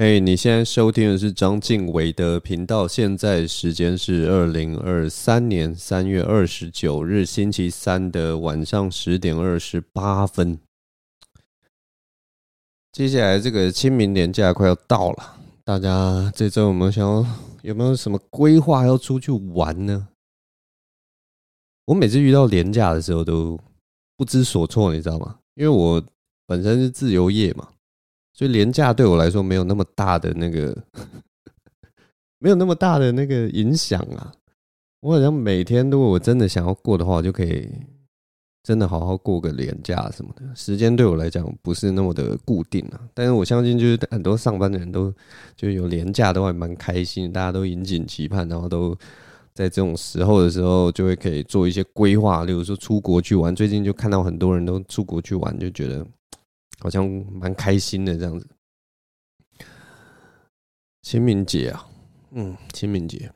哎，你现在收听的是张晋唯的频道。现在时间是二零二三年三月二十九日星期三的晚上十点二十八分。接下来这个清明连假快要到了，大家这周有没有想要有没有什么规划要出去玩呢？我每次遇到连假的时候都不知所措，你知道吗？因为我本身是自由业嘛。所以连假对我来说没有那么大的那个，没有那么大的那个影响啊。我好像每天如果我真的想要过的话，我就可以真的好好过个连假什么的。时间对我来讲不是那么的固定啊。但是我相信，就是很多上班的人都就有连假都还蛮开心，大家都引颈期盼，然后都在这种时候的时候就会可以做一些规划，例如说出国去玩。最近就看到很多人都出国去玩，就觉得。好像蛮开心的这样子。清明节啊，嗯，清明节。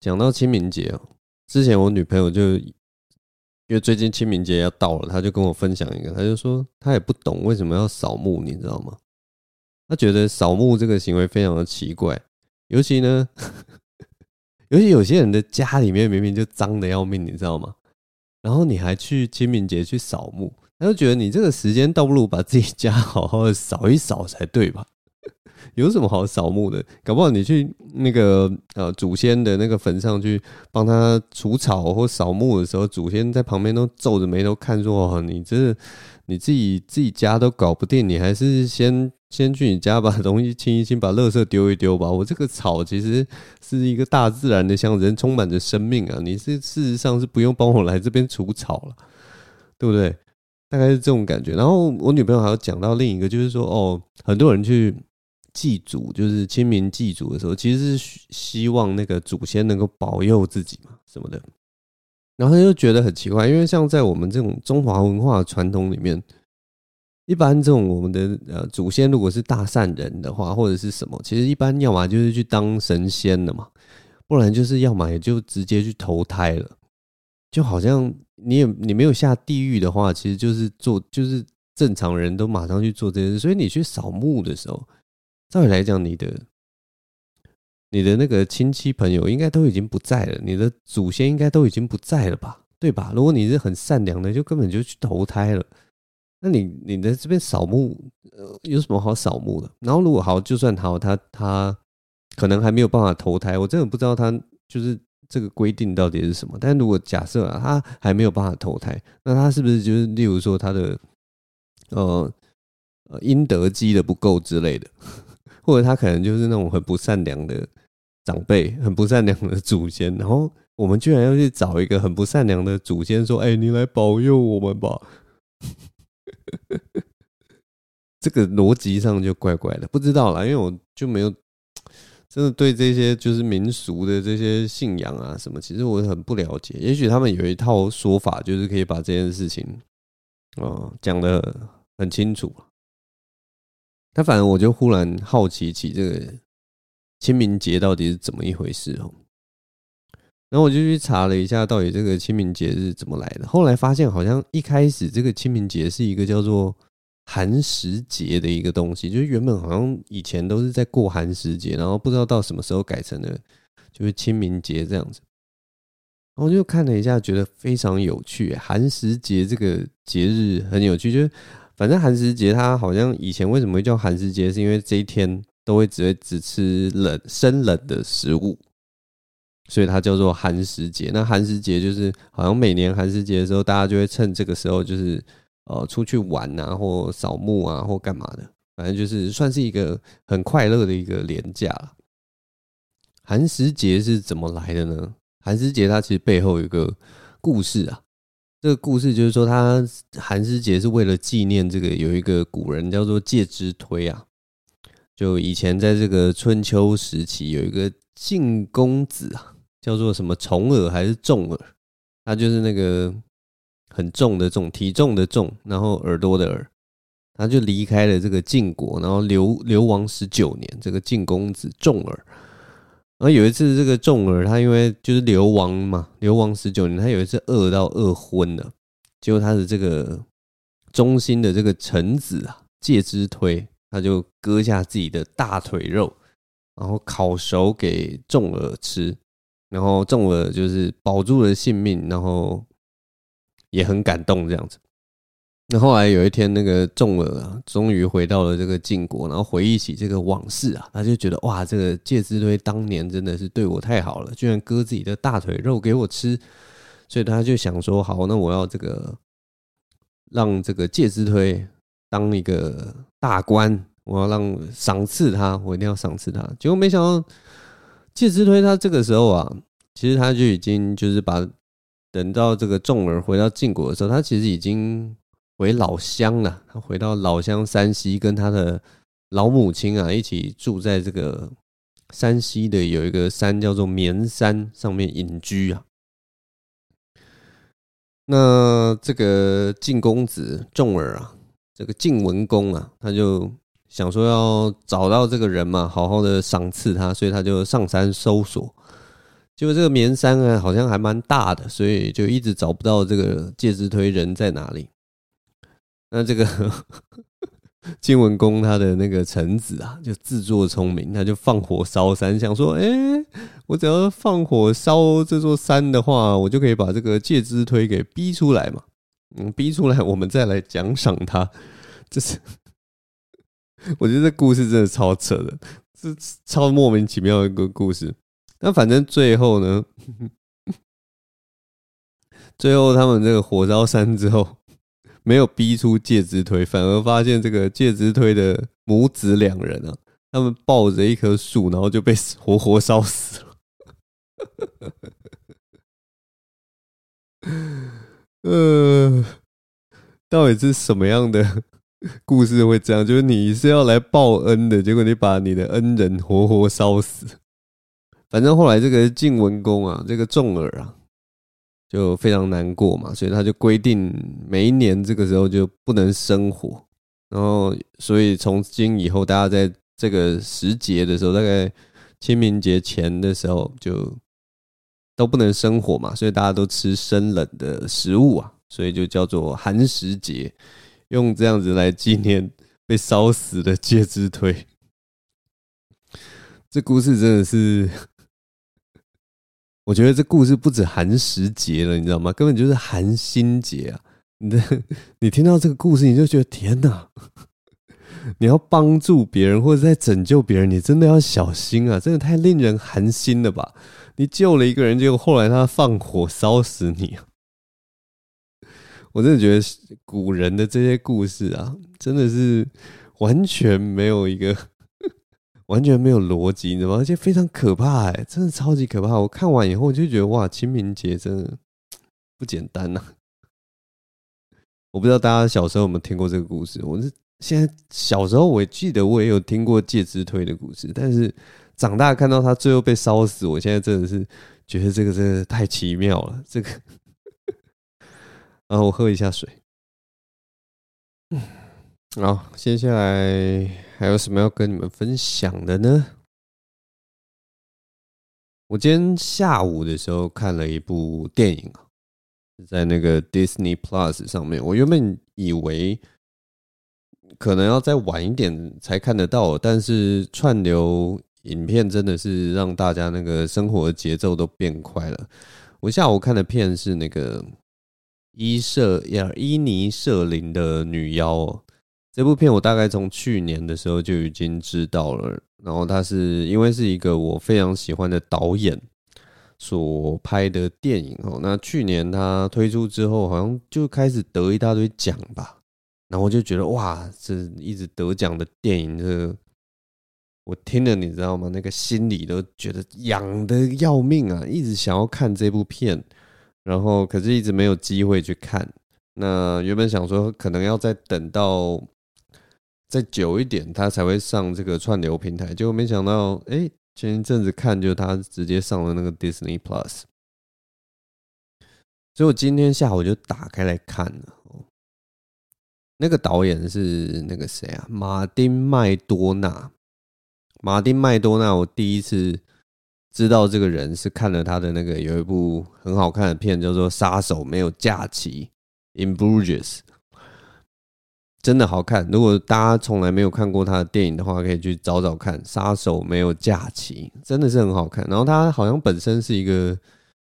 讲到清明节啊，之前我女朋友就因为最近清明节要到了，她就跟我分享一个，她就说她也不懂为什么要扫墓，你知道吗？她觉得扫墓这个行为非常的奇怪，尤其呢，尤其有些人的家里面明明就脏的要命，你知道吗？然后你还去清明节去扫墓。他就觉得你这个时间倒不如把自己家好好的扫一扫才对吧？有什么好扫墓的？搞不好你去那个呃祖先的那个坟上去帮他除草或扫墓的时候，祖先在旁边都皱着眉头看说：“哦，你这你自己自己家都搞不定，你还是先先去你家把东西清一清，把垃圾丢一丢吧。我这个草其实是一个大自然的象征，充满着生命啊！你是事实上是不用帮我来这边除草了，对不对？”大概是这种感觉，然后我女朋友还有讲到另一个，就是说哦，很多人去祭祖，就是清明祭祖的时候，其实是希望那个祖先能够保佑自己嘛，什么的。然后他就觉得很奇怪，因为像在我们这种中华文化传统里面，一般这种我们的呃祖先如果是大善人的话，或者是什么，其实一般要么就是去当神仙了嘛，不然就是要么也就直接去投胎了。就好像你也你没有下地狱的话，其实就是做就是正常人都马上去做这件事。所以你去扫墓的时候，照理来讲，你的你的那个亲戚朋友应该都已经不在了，你的祖先应该都已经不在了吧？对吧？如果你是很善良的，就根本就去投胎了。那你你在这边扫墓，有什么好扫墓的？然后如果好，就算好，他他可能还没有办法投胎，我真的不知道他就是。这个规定到底是什么？但如果假设啊，他还没有办法投胎，那他是不是就是，例如说他的呃呃阴德积的不够之类的，或者他可能就是那种很不善良的长辈，很不善良的祖先，然后我们居然要去找一个很不善良的祖先说：“哎，你来保佑我们吧。” 这个逻辑上就怪怪的，不知道啦，因为我就没有。真的对这些就是民俗的这些信仰啊什么，其实我很不了解。也许他们有一套说法，就是可以把这件事情，哦，讲得很清楚。但反正我就忽然好奇起这个清明节到底是怎么一回事哦。然后我就去查了一下，到底这个清明节是怎么来的。后来发现，好像一开始这个清明节是一个叫做。寒食节的一个东西，就是原本好像以前都是在过寒食节，然后不知道到什么时候改成了就是清明节这样子。然后就看了一下，觉得非常有趣。寒食节这个节日很有趣，就是反正寒食节它好像以前为什么会叫寒食节，是因为这一天都会只会只吃冷生冷的食物，所以它叫做寒食节。那寒食节就是好像每年寒食节的时候，大家就会趁这个时候就是。呃，出去玩啊，或扫墓啊，或干嘛的，反正就是算是一个很快乐的一个连假了。寒食节是怎么来的呢？寒食节它其实背后有一个故事啊。这个故事就是说，它寒食节是为了纪念这个有一个古人叫做介之推啊。就以前在这个春秋时期，有一个晋公子啊，叫做什么重耳还是重耳？他就是那个。很重的重，体重的重，然后耳朵的耳，他就离开了这个晋国，然后流流亡十九年。这个晋公子重耳，然后有一次，这个重耳他因为就是流亡嘛，流亡十九年，他有一次饿到饿昏了，结果他的这个忠心的这个臣子啊，介之推，他就割下自己的大腿肉，然后烤熟给重耳吃，然后重耳就是保住了性命，然后也很感动这样子。那后来有一天，那个仲儿啊，终于回到了这个晋国，然后回忆起这个往事啊，他就觉得哇，这个介之推当年真的是对我太好了，居然割自己的大腿肉给我吃，所以他就想说，好，那我要这个让这个介之推当一个大官，我要让赏赐他，我一定要赏赐他。结果没想到介之推他这个时候啊，其实他就已经就是把等到这个仲儿回到晋国的时候，他其实已经。回老乡了，他回到老乡山西，跟他的老母亲啊一起住在这个山西的有一个山叫做绵山上面隐居啊。那这个晋公子仲儿啊，这个晋文公啊，他就想说要找到这个人嘛，好好的赏赐他，所以他就上山搜索。结果这个绵山啊，好像还蛮大的，所以就一直找不到这个介之推人在哪里。那这个 晋文公他的那个臣子啊，就自作聪明，他就放火烧山，想说：哎，我只要放火烧这座山的话，我就可以把这个介之推给逼出来嘛。嗯，逼出来，我们再来奖赏他。这是 我觉得这故事真的超扯的，是超莫名其妙的一个故事。那反正最后呢，最后他们这个火烧山之后。没有逼出介之推，反而发现这个介之推的母子两人啊，他们抱着一棵树，然后就被活活烧死了。呃，到底是什么样的故事会这样？就是你是要来报恩的，结果你把你的恩人活活烧死。反正后来这个晋文公啊，这个重耳啊。就非常难过嘛，所以他就规定每一年这个时候就不能生火，然后所以从今以后，大家在这个时节的时候，大概清明节前的时候就都不能生火嘛，所以大家都吃生冷的食物啊，所以就叫做寒食节，用这样子来纪念被烧死的介之推。这故事真的是。我觉得这故事不止寒食节了，你知道吗？根本就是寒心节啊！你的，你听到这个故事，你就觉得天哪！你要帮助别人或者在拯救别人，你真的要小心啊！真的太令人寒心了吧？你救了一个人，结果后来他放火烧死你！我真的觉得古人的这些故事啊，真的是完全没有一个。完全没有逻辑，你知道吗？而且非常可怕，哎，真的超级可怕。我看完以后，我就觉得哇，清明节真的 不简单呐、我不知道大家小时候有没有听过这个故事。我是现在小时候，我记得我也有听过介之推的故事，但是长大看到他最后被烧死，我现在真的是觉得这个真的太奇妙了。这个，然后我喝一下水。嗯。好，接下来还有什么要跟你们分享的呢？我今天下午的时候看了一部电影，在那个 Disney Plus 上面。我原本以为可能要再晚一点才看得到，但是串流影片真的是让大家那个生活节奏都变快了。我下午看的片是那个伊舍呀伊尼舍林的女妖。这部片我大概从去年的时候就已经知道了，然后它是因为是一个我非常喜欢的导演所拍的电影哦。那去年它推出之后，好像就开始得一大堆奖吧，然后我就觉得哇，这一直得奖的电影，这我听了你知道吗？那个心里都觉得痒得要命啊，一直想要看这部片，然后可是一直没有机会去看。那原本想说可能要再等到。再久一点，他才会上这个串流平台。结果没想到，哎，前一阵子看，就他直接上了那个 Disney Plus。所以我今天下午就打开来看了。那个导演是那个谁啊？马丁麦多纳。马丁麦多纳，我第一次知道这个人是看了他的那个有一部很好看的片，叫做《杀手没有假期》（In Bruges）。真的好看。如果大家从来没有看过他的电影的话，可以去找找看。杀手没有假期，真的是很好看。然后他好像本身是一个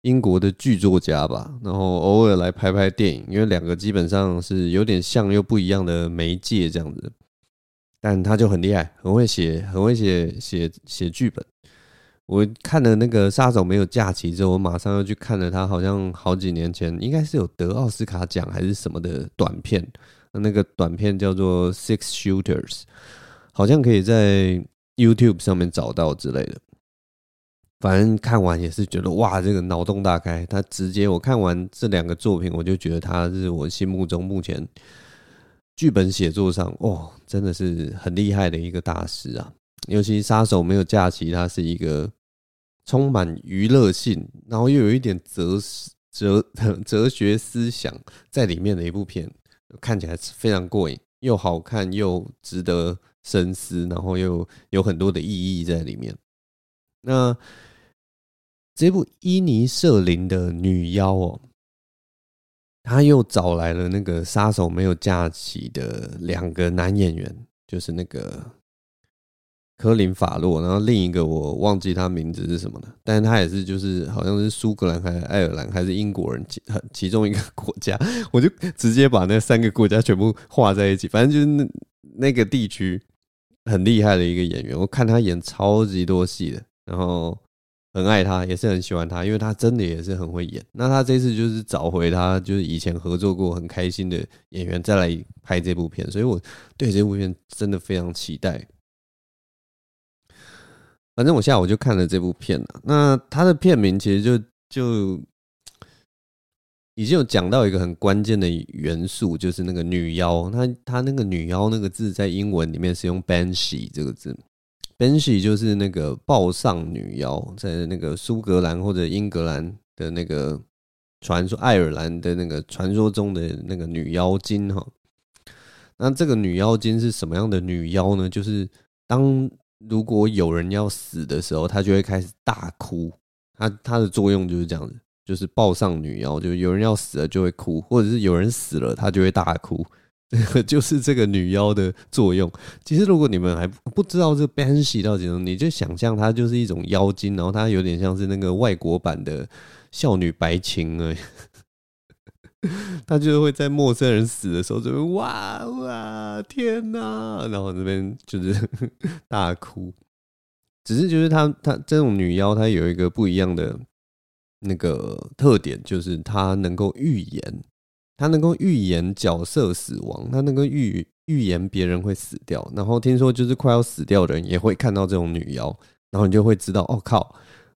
英国的剧作家吧，然后偶尔来拍拍电影，因为两个基本上是有点像又不一样的媒介这样子。但他就很厉害，很会写，很会写写写剧本。我看了那个《杀手没有假期》之后，我马上又去看了他好像好几年前应该是有得奥斯卡奖还是什么的短片。那个短片叫做《Six Shooters》，好像可以在 YouTube 上面找到之类的。反正看完也是觉得哇，这个脑洞大开。他直接我看完这两个作品，我就觉得他是我心目中目前剧本写作上哦，真的是很厉害的一个大师啊。尤其《杀手没有假期》，它是一个充满娱乐性，然后又有一点哲哲 哲学思想在里面的一部片。看起来非常过瘾，又好看又值得深思，然后又有很多的意义在里面。那这部伊尼瑟林的女妖哦，他又找来了那个杀手没有假期的两个男演员，就是那个。科林法洛，然后另一个我忘记他名字是什么了，但是他也是就是好像是苏格兰还是爱尔兰还是英国人其其中一个国家，我就直接把那三个国家全部画在一起，反正就是那那个地区很厉害的一个演员，我看他演超级多戏的，然后很爱他，也是很喜欢他，因为他真的也是很会演。那他这次就是找回他就是以前合作过很开心的演员再来拍这部片，所以我对这部片真的非常期待。反正我下午就看了这部片了。那它的片名其实就就已经有讲到一个很关键的元素，就是那个女妖。它它那个女妖那个字在英文里面是用 banshee 这个字，banshee 就是那个暴丧女妖，在那个苏格兰或者英格兰的那个传说，爱尔兰的那个传说中的那个女妖精哈。那这个女妖精是什么样的女妖呢？就是当如果有人要死的时候，他就会开始大哭。他他的作用就是这样子，就是抱上女妖，就有人要死了就会哭，或者是有人死了，他就会大哭。就是这个女妖的作用。其实如果你们还不知道这个 Banshee 到底什么，你就想象它就是一种妖精，然后它有点像是那个外国版的少女白情而已。他就是会在陌生人死的时候就会哇哇天哪，然后这边就是 大哭。只是就是他他这种女妖，她有一个不一样的那个特点，就是她能够预言，她能够预言角色死亡，她能够预预言别人会死掉。然后听说就是快要死掉的人也会看到这种女妖，然后你就会知道，哦靠，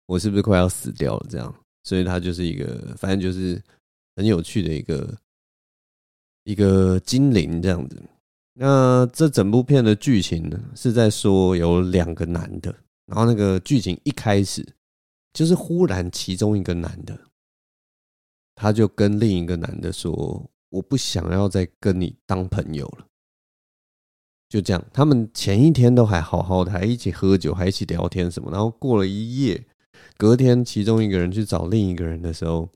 我是不是快要死掉了？这样，所以她就是一个，反正就是。很有趣的一个一个精灵这样子。那这整部片的剧情呢，是在说有两个男的，然后那个剧情一开始就是忽然其中一个男的，他就跟另一个男的说：“我不想要再跟你当朋友了。”就这样，他们前一天都还好好的，还一起喝酒，还一起聊天什么。然后过了一夜，隔天其中一个人去找另一个人的时候。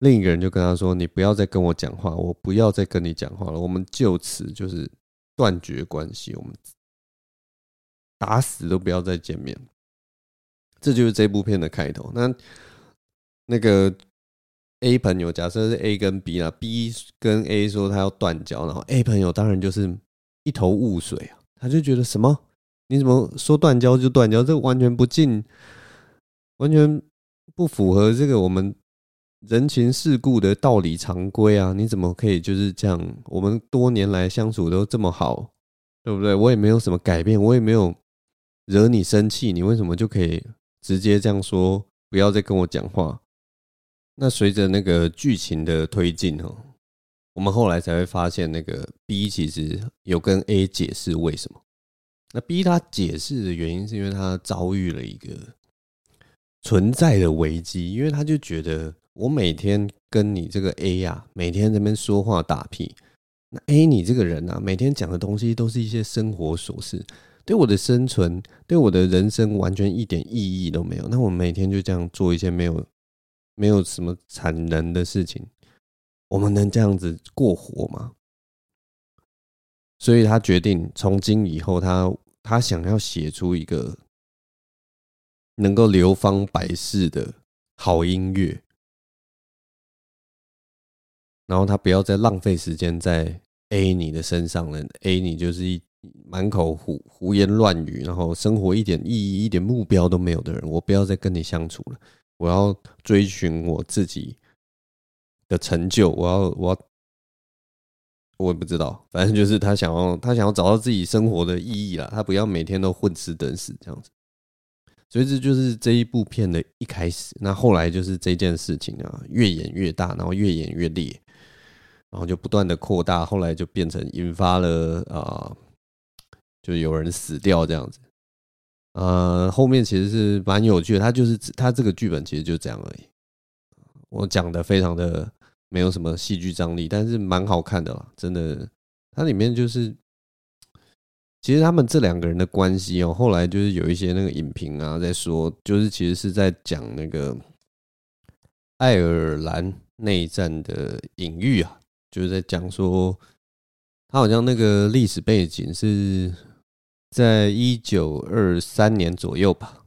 另一个人就跟他说：“你不要再跟我讲话，我不要再跟你讲话了，我们就此就是断绝关系，我们打死都不要再见面。”这就是这部片的开头。那那个 A 朋友，假设是 A 跟 B 啊，B 跟 A 说他要断交，然后 A 朋友当然就是一头雾水啊，他就觉得什么？你怎么说断交就断交？这完全不近，完全不符合这个我们。人情世故的道理常规啊，你怎么可以就是这样？我们多年来相处都这么好，对不对？我也没有什么改变，我也没有惹你生气，你为什么就可以直接这样说？不要再跟我讲话。那随着那个剧情的推进哦，我们后来才会发现，那个 B 其实有跟 A 解释为什么。那 B 他解释的原因是因为他遭遇了一个存在的危机，因为他就觉得。我每天跟你这个 A 呀、啊，每天在那边说话打屁。那 A 你这个人啊，每天讲的东西都是一些生活琐事，对我的生存，对我的人生完全一点意义都没有。那我每天就这样做一些没有没有什么产能的事情，我们能这样子过活吗？所以他决定从今以后，他他想要写出一个能够流芳百世的好音乐，然后他不要再浪费时间在 A 你的身上了，A 你就是一满口胡胡言乱语，然后生活一点意义、一点目标都没有的人，我不要再跟你相处了。我要追寻我自己的成就，我要，我要，我也不知道，反正就是他想要，他想要找到自己生活的意义啦。他不要每天都混吃等死这样子。所以这就是这一部片的一开始。那后来就是这件事情啊，越演越大，然后越演越烈，然后就不断的扩大，后来就变成引发了啊、就有人死掉这样子。呃，后面其实是蛮有趣的，他就是他这个剧本其实就这样而已。我讲的非常的没有什么戏剧张力，但是蛮好看的啦，真的。它里面就是，其实他们这两个人的关系哦，后来就是有一些那个影评啊在说，就是其实是在讲那个爱尔兰内战的隐喻啊，就是在讲说，他好像那个历史背景是。在一九二三年左右吧，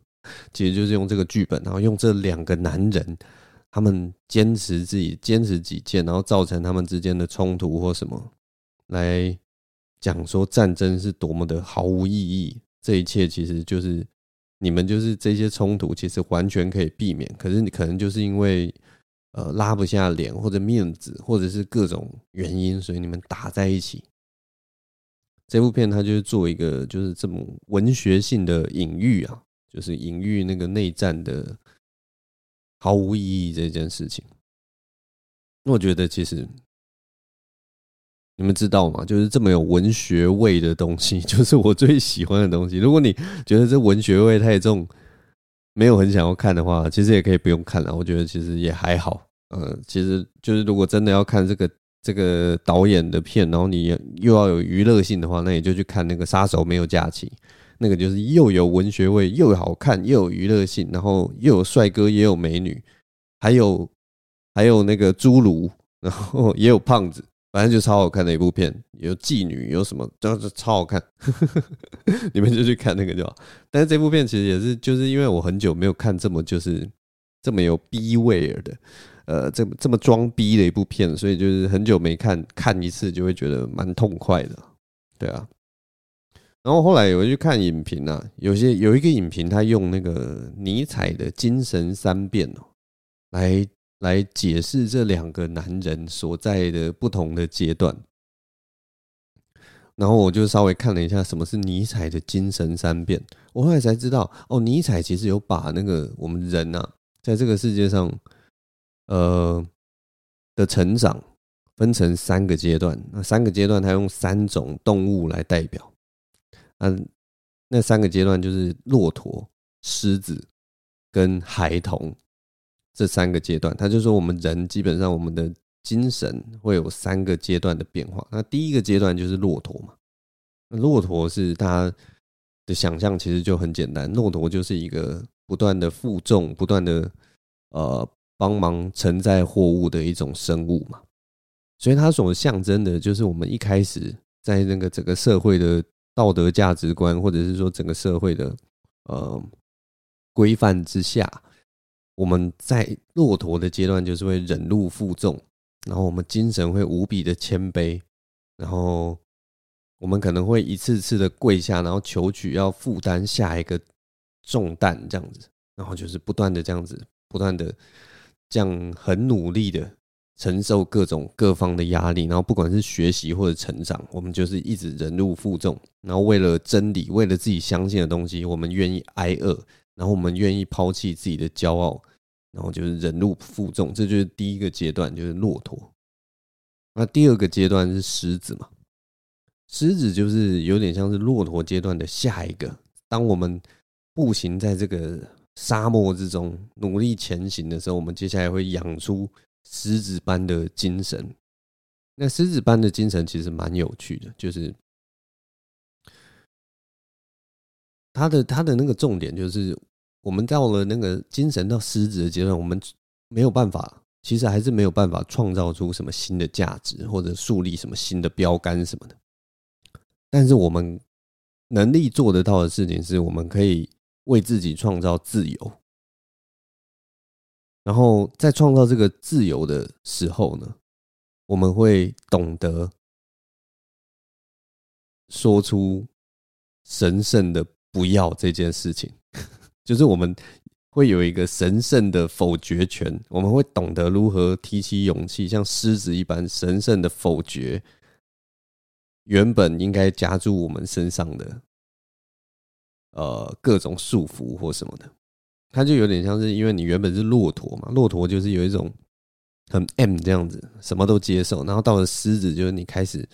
其实就是用这个剧本，然后用这两个男人，他们坚持自己坚持己见，然后造成他们之间的冲突或什么，来讲说战争是多么的毫无意义。这一切其实就是你们就是这些冲突，其实完全可以避免，可是你可能就是因为呃拉不下脸或者面子，或者是各种原因，所以你们打在一起。这部片它就是做一个就是这么文学性的隐喻啊，就是隐喻那个内战的毫无意义这件事情。那我觉得其实你们知道吗？就是这么有文学味的东西，就是我最喜欢的东西。如果你觉得这文学味太重，没有很想要看的话，其实也可以不用看了。我觉得其实也还好。呃，其实就是如果真的要看这个。这个导演的片，然后你又要有娱乐性的话，那你就去看那个《杀手没有假期》，那个就是又有文学味，又好看，又有娱乐性，然后又有帅哥，也有美女，还有还有那个侏儒，然后也有胖子，反正就超好看的一部片。有妓女，有什么，就是超好看，你们就去看那个就好。但是这部片其实也是，就是因为我很久没有看这么就是这么有 B 味儿的。呃，这么这么装逼的一部片，所以就是很久没看，看一次就会觉得蛮痛快的，对啊。然后后来我去看影评啊，有些有一个影评，他用那个尼采的精神三变哦，来来解释这两个男人所在的不同的阶段。然后我就稍微看了一下什么是尼采的精神三变，我后来才知道，哦，尼采其实有把那个我们人啊，在这个世界上。呃的成长分成三个阶段，那三个阶段他用三种动物来代表，嗯，那三个阶段就是骆驼、狮子跟孩童这三个阶段。他就说我们人基本上我们的精神会有三个阶段的变化。那第一个阶段就是骆驼嘛，骆驼是他的想象其实就很简单，骆驼就是一个不断的负重、不断的呃。帮忙承载货物的一种生物嘛，所以它所象征的就是我们一开始在那个整个社会的道德价值观，或者是说整个社会的呃规范之下，我们在骆驼的阶段就是会忍辱负重，然后我们精神会无比的谦卑，然后我们可能会一次次的跪下，然后求取要负担下一个重担这样子，然后就是不断的这样子，不断的。这样很努力的承受各种各方的压力，然后不管是学习或者成长，我们就是一直忍辱负重。然后为了真理，为了自己相信的东西，我们愿意挨饿，然后我们愿意抛弃自己的骄傲，然后就是忍辱负重。这就是第一个阶段，就是骆驼。那第二个阶段是狮子嘛？狮子就是有点像是骆驼阶段的下一个。当我们步行在这个。沙漠之中努力前行的时候，我们接下来会养出狮子般的精神。那狮子般的精神其实蛮有趣的，就是它的它的那个重点就是，我们到了那个精神到失职的阶段，我们没有办法，其实还是没有办法创造出什么新的价值，或者树立什么新的标杆什么的。但是我们能力做得到的事情，是我们可以为自己创造自由。然后在创造这个自由的时候呢，我们会懂得说出神圣的“不要”这件事情，就是我们会有一个神圣的否决权。我们会懂得如何提起勇气，像狮子一般神圣的否决原本应该加诸我们身上的呃各种束缚或什么的。它就有点像是，因为你原本是骆驼嘛，骆驼就是有一种很 M 这样子，什么都接受。然后到了狮子，就是你开始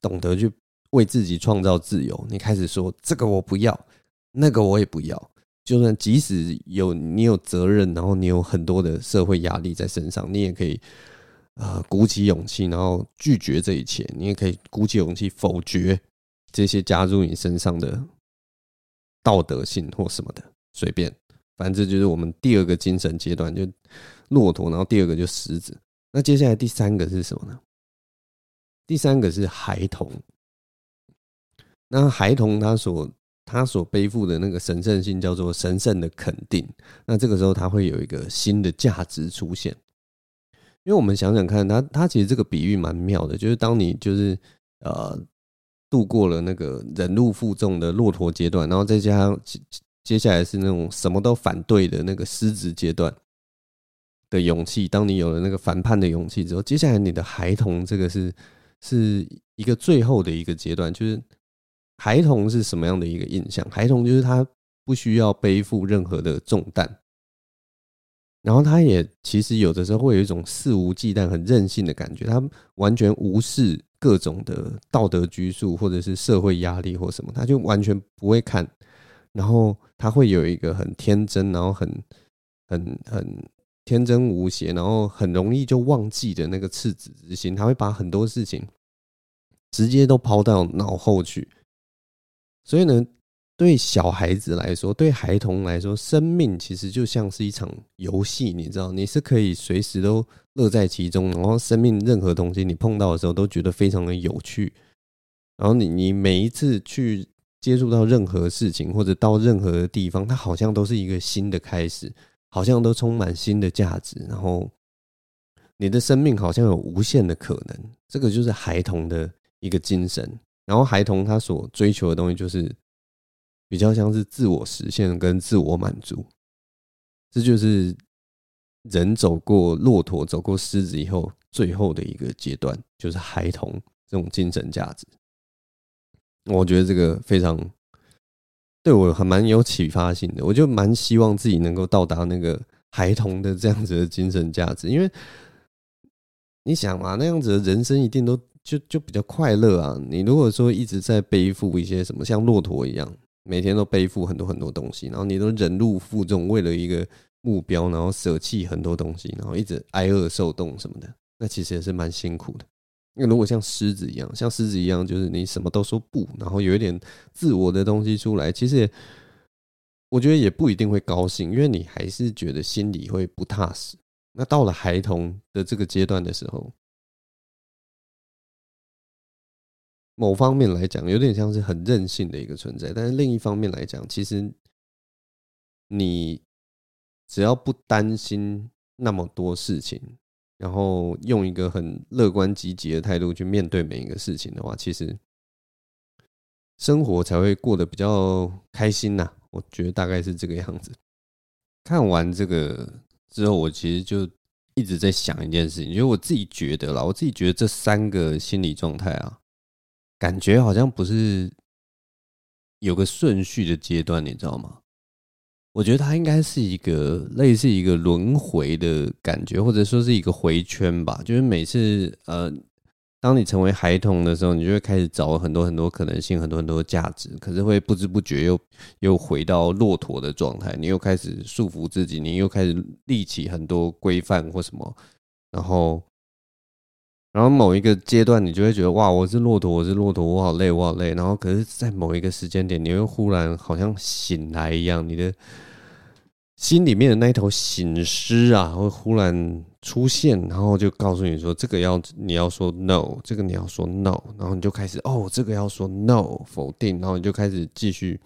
懂得去为自己创造自由，你开始说这个我不要，那个我也不要。就算即使有你有责任，然后你有很多的社会压力在身上，你也可以啊鼓起勇气，然后拒绝这一切。你也可以鼓起勇气否决这些加入你身上的道德性或什么的，随便。反正就是我们第二个精神阶段，就骆驼，然后第二个就狮子。那接下来第三个是什么呢？第三个是孩童。那孩童他所他所背负的那个神圣性叫做神圣的肯定。那这个时候他会有一个新的价值出现。因为我们想想看，他他其实这个比喻蛮妙的，就是当你就是呃度过了那个忍辱负重的骆驼阶段，然后再加上。接下来是那种什么都反对的那个狮子阶段的勇气。当你有了那个反叛的勇气之后，接下来你的孩童这个是是一个最后的一个阶段。就是孩童是什么样的一个印象？孩童就是他不需要背负任何的重担，然后他也其实有的时候会有一种肆无忌惮、很任性的感觉。他完全无视各种的道德拘束或者是社会压力或什么，他就完全不会看。然后他会有一个很天真，然后很很很天真无邪，然后很容易就忘记的那个赤子之心。他会把很多事情直接都抛到脑后去。所以呢，对小孩子来说，对孩童来说，生命其实就像是一场游戏。你知道，你是可以随时都乐在其中，然后生命任何东西你碰到的时候都觉得非常的有趣。然后你你每一次去。接触到任何事情，或者到任何地方，它好像都是一个新的开始，好像都充满新的价值。然后，你的生命好像有无限的可能。这个就是孩童的一个精神。然后，孩童他所追求的东西，就是比较像是自我实现跟自我满足。这就是人走过骆驼、走过狮子以后，最后的一个阶段，就是孩童这种精神价值。我觉得这个非常对我还蛮有启发性的，我就蛮希望自己能够到达那个孩童的这样子的精神价值，因为你想嘛，那样子的人生一定都就就比较快乐啊。你如果说一直在背负一些什么，像骆驼一样，每天都背负很多很多东西，然后你都忍辱负重，为了一个目标，然后舍弃很多东西，然后一直挨饿受冻什么的，那其实也是蛮辛苦的。那如果像狮子一样，像狮子一样，就是你什么都说不，然后有一点自我的东西出来，其实我觉得也不一定会高兴，因为你还是觉得心里会不踏实。那到了孩童的这个阶段的时候，某方面来讲，有点像是很任性的一个存在，但是另一方面来讲，其实你只要不担心那么多事情。然后用一个很乐观积极的态度去面对每一个事情的话，其实生活才会过得比较开心呐。我觉得大概是这个样子。看完这个之后，我其实就一直在想一件事情，因为我自己觉得啦，我自己觉得这三个心理状态啊，感觉好像不是有个顺序的阶段，你知道吗？我觉得它应该是一个类似一个轮回的感觉，或者说是一个回圈吧。就是每次呃，当你成为孩童的时候，你就会开始找很多很多可能性，很多很多价值。可是会不知不觉又又回到骆驼的状态，你又开始束缚自己，你又开始立起很多规范或什么。然后，然后某一个阶段，你就会觉得哇，我是骆驼，我是骆驼，我好累，我好累。然后，可是，在某一个时间点，你会忽然好像醒来一样，你的。心里面的那一头醒狮啊，会忽然出现，然后就告诉你说：“这个要你要说 no，这个你要说 no。”然后你就开始哦，这个要说 no，否定，然后你就开始继续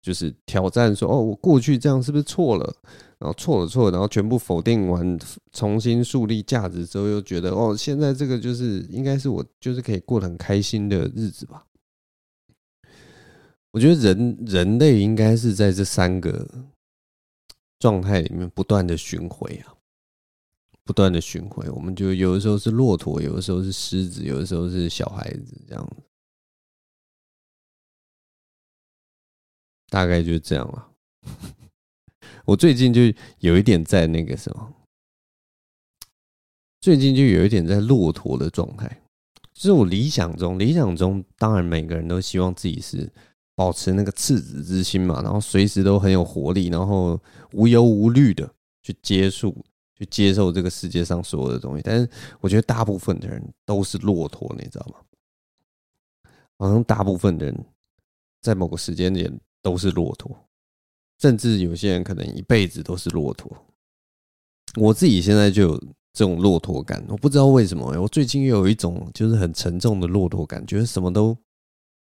就是挑战说：“哦，我过去这样是不是错了？”然后错了错，然后全部否定完，重新树立价值之后，又觉得哦，现在这个就是应该是我就是可以过得很开心的日子吧。我觉得人人类应该是在这三个状态里面不断的巡回啊，不断的巡回。我们就有的时候是骆驼，有的时候是狮子，有的时候是小孩子，这样子，大概就是这样了。我最近就有一点在那个什么，最近就有一点在骆驼的状态，就是我理想中，理想中当然每个人都希望自己是。保持那个赤子之心嘛，然后随时都很有活力，然后无忧无虑的去接触、去接受这个世界上所有的东西。但是我觉得大部分的人都是骆驼，你知道吗？好像大部分的人在某个时间点都是骆驼，甚至有些人可能一辈子都是骆驼。我自己现在就有这种骆驼感，我不知道为什么，我最近又有一种就是很沉重的骆驼感，觉什么都。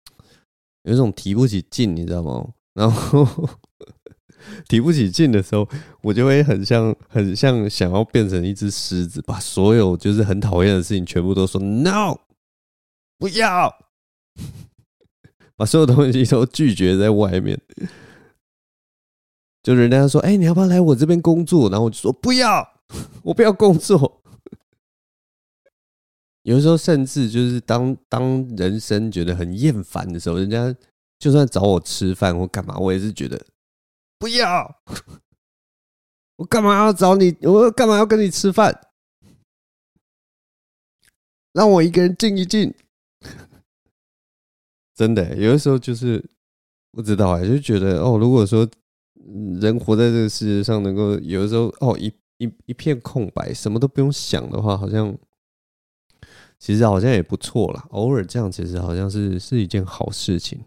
有一种提不起劲，你知道吗？然后 提不起劲的时候，我就会很像很像想要变成一只狮子，把所有就是很讨厌的事情全部都说 no，不要，把所有东西都拒绝在外面。就人家说：“哎，你要不要来我这边工作？”然后我就说：“不要，我不要工作。”有的时候，甚至就是当当人生觉得很厌烦的时候，人家就算找我吃饭或干嘛，我也是觉得不要。我干嘛要找你？我干嘛要跟你吃饭？让我一个人静一静。真的，有的时候就是不知道啊，就觉得哦，如果说人活在这个世界上，能够有的时候哦，一一一片空白，什么都不用想的话，好像。其实好像也不错啦，偶尔这样其实好像是是一件好事情。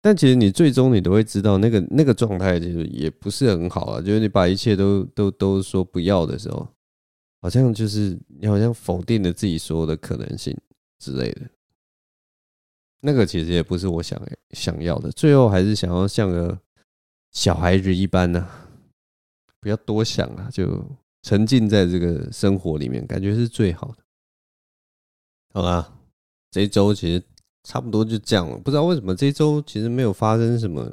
但其实你最终你都会知道，那个那个状态其实也不是很好啊。就是你把一切都都都说不要的时候，好像就是你好像否定了自己所有的可能性之类的。那个其实也不是我想想要的。最后还是想要像个小孩子一般呢，不要多想啊，就。沉浸在这个生活里面，感觉是最好的。好啦，这一周其实差不多就这样了。不知道为什么这一周其实没有发生什么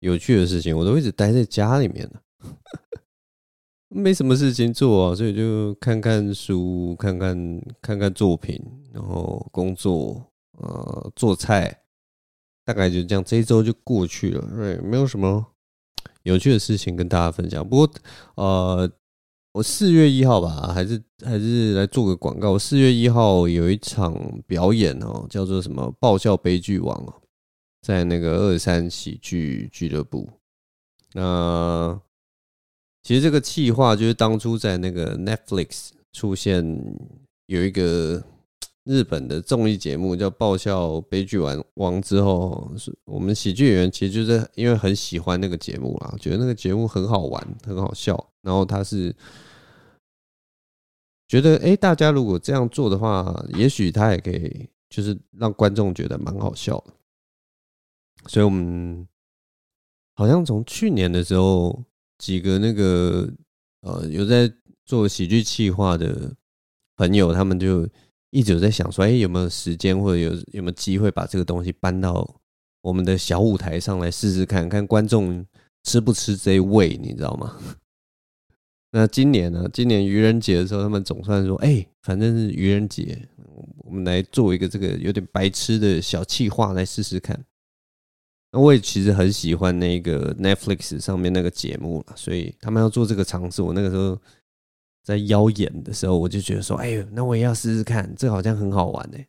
有趣的事情，我都一直待在家里面了，没什么事情做啊，所以就看看书，看看看看作品，然后工作，呃，做菜，大概就这样，这一周就过去了。对，没有什么有趣的事情跟大家分享。不过，呃。我四月一号吧，还是还是来做个广告。四月一号有一场表演哦，叫做什么“爆笑悲剧王”哦，在那个二三喜剧俱乐部。那其实这个企划就是当初在那个 Netflix 出现有一个日本的综艺节目叫《爆笑悲剧王》王之后，是我们喜剧演员其实就是因为很喜欢那个节目啦，觉得那个节目很好玩，很好笑。然后他是觉得，哎，大家如果这样做的话，也许他也可以，就是让观众觉得蛮好笑的。所以，我们好像从去年的时候，几个那个呃有在做喜剧企划的朋友，他们就一直有在想说，哎，有没有时间或者有有没有机会把这个东西搬到我们的小舞台上来试试看看观众吃不吃这一味，你知道吗？那今年呢？今年愚人节的时候，他们总算说：“哎，反正是愚人节，我们来做一个这个有点白痴的小企划来试试看。”那我也其实很喜欢那个 Netflix 上面那个节目了，所以他们要做这个尝试。我那个时候在妖眼的时候，我就觉得说：“哎呦，那我也要试试看，这好像很好玩哎，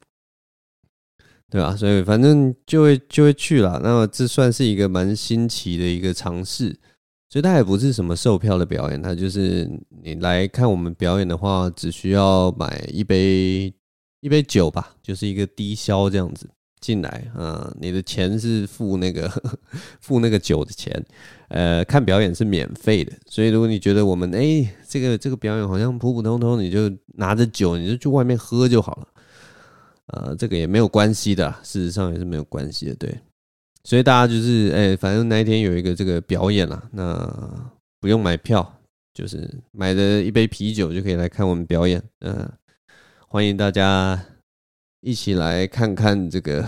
对吧？”所以反正就会就会去了。那么这算是一个蛮新奇的一个尝试。所以它也不是什么售票的表演，它就是你来看我们表演的话，只需要买一杯一杯酒吧，就是一个低消这样子，进来啊，你的钱是付那个 付那个酒的钱，呃，看表演是免费的，所以如果你觉得我们哎、这个这个表演好像普普通通，你就拿着酒你就去外面喝就好了，呃，这个也没有关系的，事实上也是没有关系的，对，所以大家就是哎、反正那一天有一个这个表演啦，那不用买票，就是买的一杯啤酒就可以来看我们表演，嗯、欢迎大家。一起来看看这个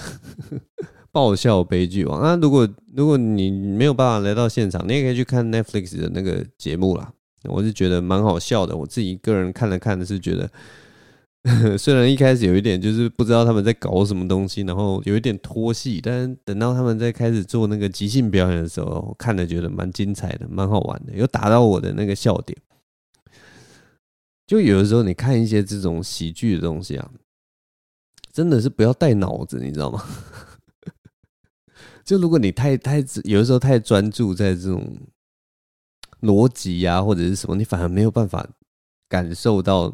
爆笑悲剧王啊！如果如果你没有办法来到现场，你也可以去看 Netflix 的那个节目啦。我是觉得蛮好笑的，我自己个人看了看的是觉得，虽然一开始有一点就是不知道他们在搞什么东西，然后有一点拖戏，但是等到他们在开始做那个即兴表演的时候，看了觉得蛮精彩的，蛮好玩的，有打到我的那个笑点。就有的时候你看一些这种喜剧的东西啊。真的是不要带脑子，你知道吗？就如果你太太有的时候太专注在这种逻辑呀或者是什么，你反而没有办法感受到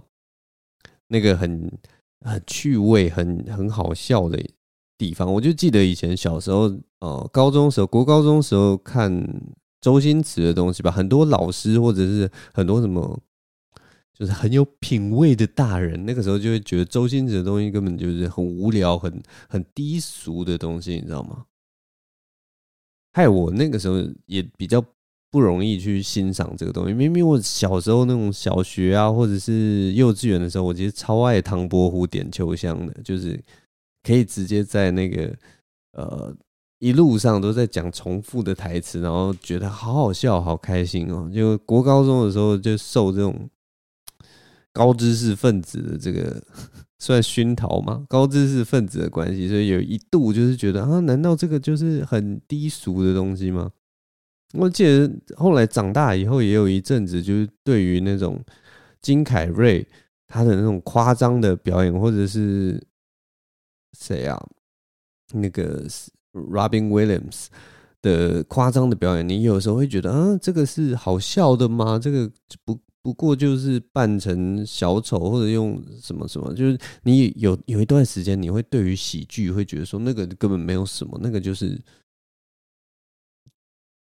那个很很趣味、很很好笑的地方。我就记得以前小时候，哦，高中时候、国高中时候看周星驰的东西吧，很多老师或者是很多什么。就是很有品味的大人，那个时候就会觉得周星驰的东西根本就是很无聊、很很低俗的东西，你知道吗？害我那个时候也比较不容易去欣赏这个东西。明明我小时候那种小学啊，或者是幼稚园的时候，我其实超爱唐伯虎点秋香的，就是可以直接在那个呃一路上都在讲重复的台词，然后觉得好好笑、好开心哦。就国高中的时候就受这种。高知识分子的这个 算熏陶吗？高知识分子的关系，所以有一度就是觉得啊，难道这个就是很低俗的东西吗？我记得后来长大以后，也有一阵子就是对于那种金凯瑞他的那种夸张的表演，或者是谁啊，那个 Robin Williams 的夸张的表演，你有时候会觉得啊，这个是好笑的吗？这个不。不过就是扮成小丑，或者用什么什么，就是你有有一段时间，你会对于喜剧会觉得说那个根本没有什么，那个就是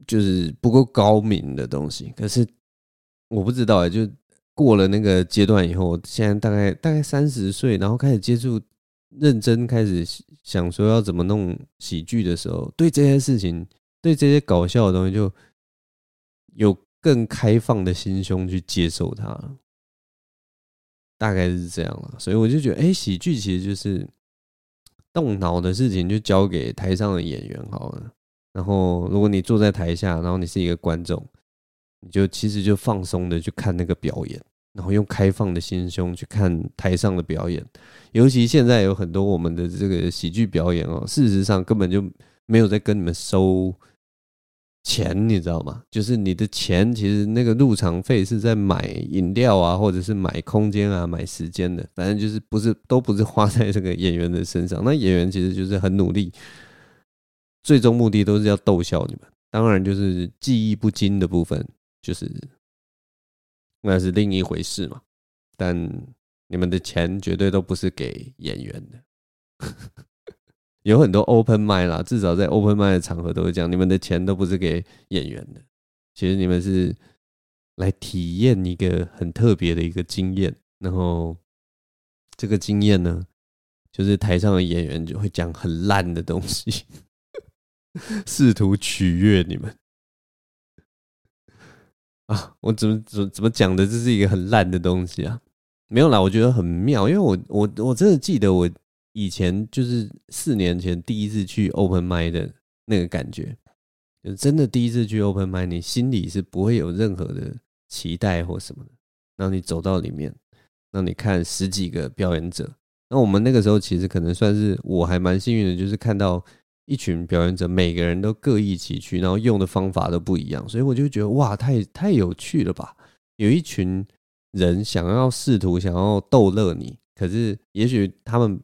就是不够高明的东西。可是我不知道哎，就过了那个阶段以后，现在大概大概三十岁，然后开始接触认真，开始想说要怎么弄喜剧的时候，对这些事情，对这些搞笑的东西就有。更开放的心胸去接受它，大概是这样了。所以我就觉得，哎，喜剧其实就是动脑的事情，就交给台上的演员好了。然后，如果你坐在台下，然后你是一个观众，你就其实就放松的去看那个表演，然后用开放的心胸去看台上的表演。尤其现在有很多我们的这个喜剧表演哦，事实上根本就没有在跟你们收。钱你知道吗？就是你的钱，其实那个入场费是在买饮料啊，或者是买空间啊、买时间的，反正就是不是都不是花在这个演员的身上。那演员其实就是很努力，最终目的都是要逗笑你们。当然，就是技艺不精的部分，就是那是另一回事嘛。但你们的钱绝对都不是给演员的。有很多 open mic 啦，至少在 open mic 的场合都会讲，你们的钱都不是给演员的，其实你们是来体验一个很特别的一个经验，然后这个经验呢，就是台上的演员就会讲很烂的东西，试图取悦你们啊！我怎么怎么怎么讲的？这是一个很烂的东西啊？没有啦，我觉得很妙，因为我我我真的记得我。以前就是四年前第一次去 open mic 的那个感觉，就真的第一次去 open mic，你心里是不会有任何的期待或什么的。然后你走到里面，让你看十几个表演者。那我们那个时候其实可能算是我还蛮幸运的，就是看到一群表演者，每个人都各异其趣，然后用的方法都不一样，所以我就觉得哇，太太有趣了吧！有一群人想要试图想要逗乐你，可是也许他们。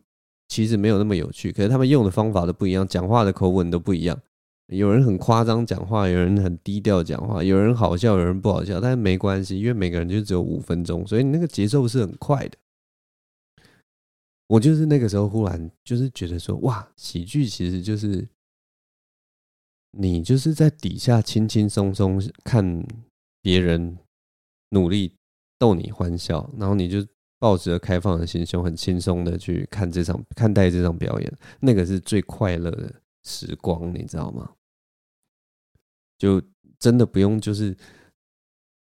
其实没有那么有趣，可是他们用的方法都不一样，讲话的口吻都不一样。有人很夸张讲话，有人很低调讲话，有人好笑，有人不好笑，但是没关系，因为每个人就只有五分钟，所以你那个节奏是很快的。我就是那个时候忽然就是觉得说，哇，喜剧其实就是你就是在底下轻轻松松看别人努力逗你欢笑，然后你就抱着开放的心胸，很轻松的去看这场看待这场表演，那个是最快乐的时光，你知道吗？就真的不用就是。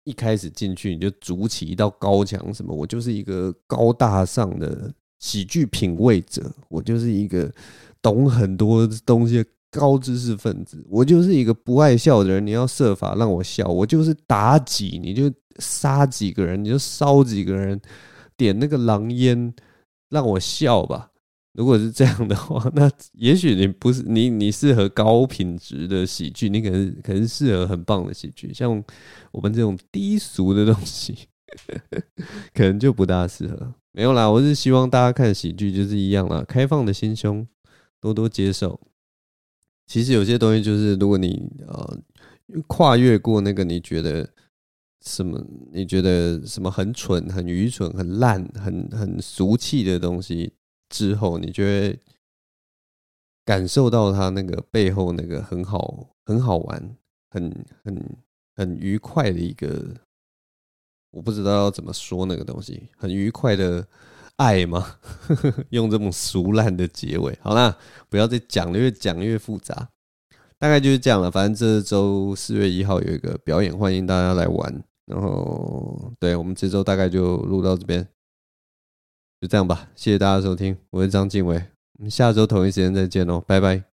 一开始进去你就筑起一道高墙，什么？我就是一个高大上的喜剧品味者，我就是一个懂很多东西的高知识分子，我就是一个不爱笑的人。你要设法让我笑，我就是妲己，你就杀几个人，你就烧几个人，点那个狼烟，让我笑吧。如果是这样的话，那也许你不是你，你适合高品质的喜剧，你可能可能适合很棒的喜剧，像我们这种低俗的东西，可能就不大适合。没有啦，我是希望大家看喜剧就是一样啦，开放的心胸，多多接受。其实有些东西就是，如果你呃跨越过那个你觉得什么，你觉得什么很蠢、很愚蠢、很烂、很很俗气的东西。之后，你就会感受到他那个背后那个很好、很好玩、很很很愉快的一个，我不知道要怎么说那个东西，很愉快的爱吗？用这种俗烂的结尾，好啦，不要再讲了，越讲越复杂。大概就是这样了。反正这周四月一号有一个表演，欢迎大家来玩。然后，对，我们这周大概就录到这边。就这样吧，谢谢大家收听，我是张敬伟，我们下周同一时间再见喽，拜拜。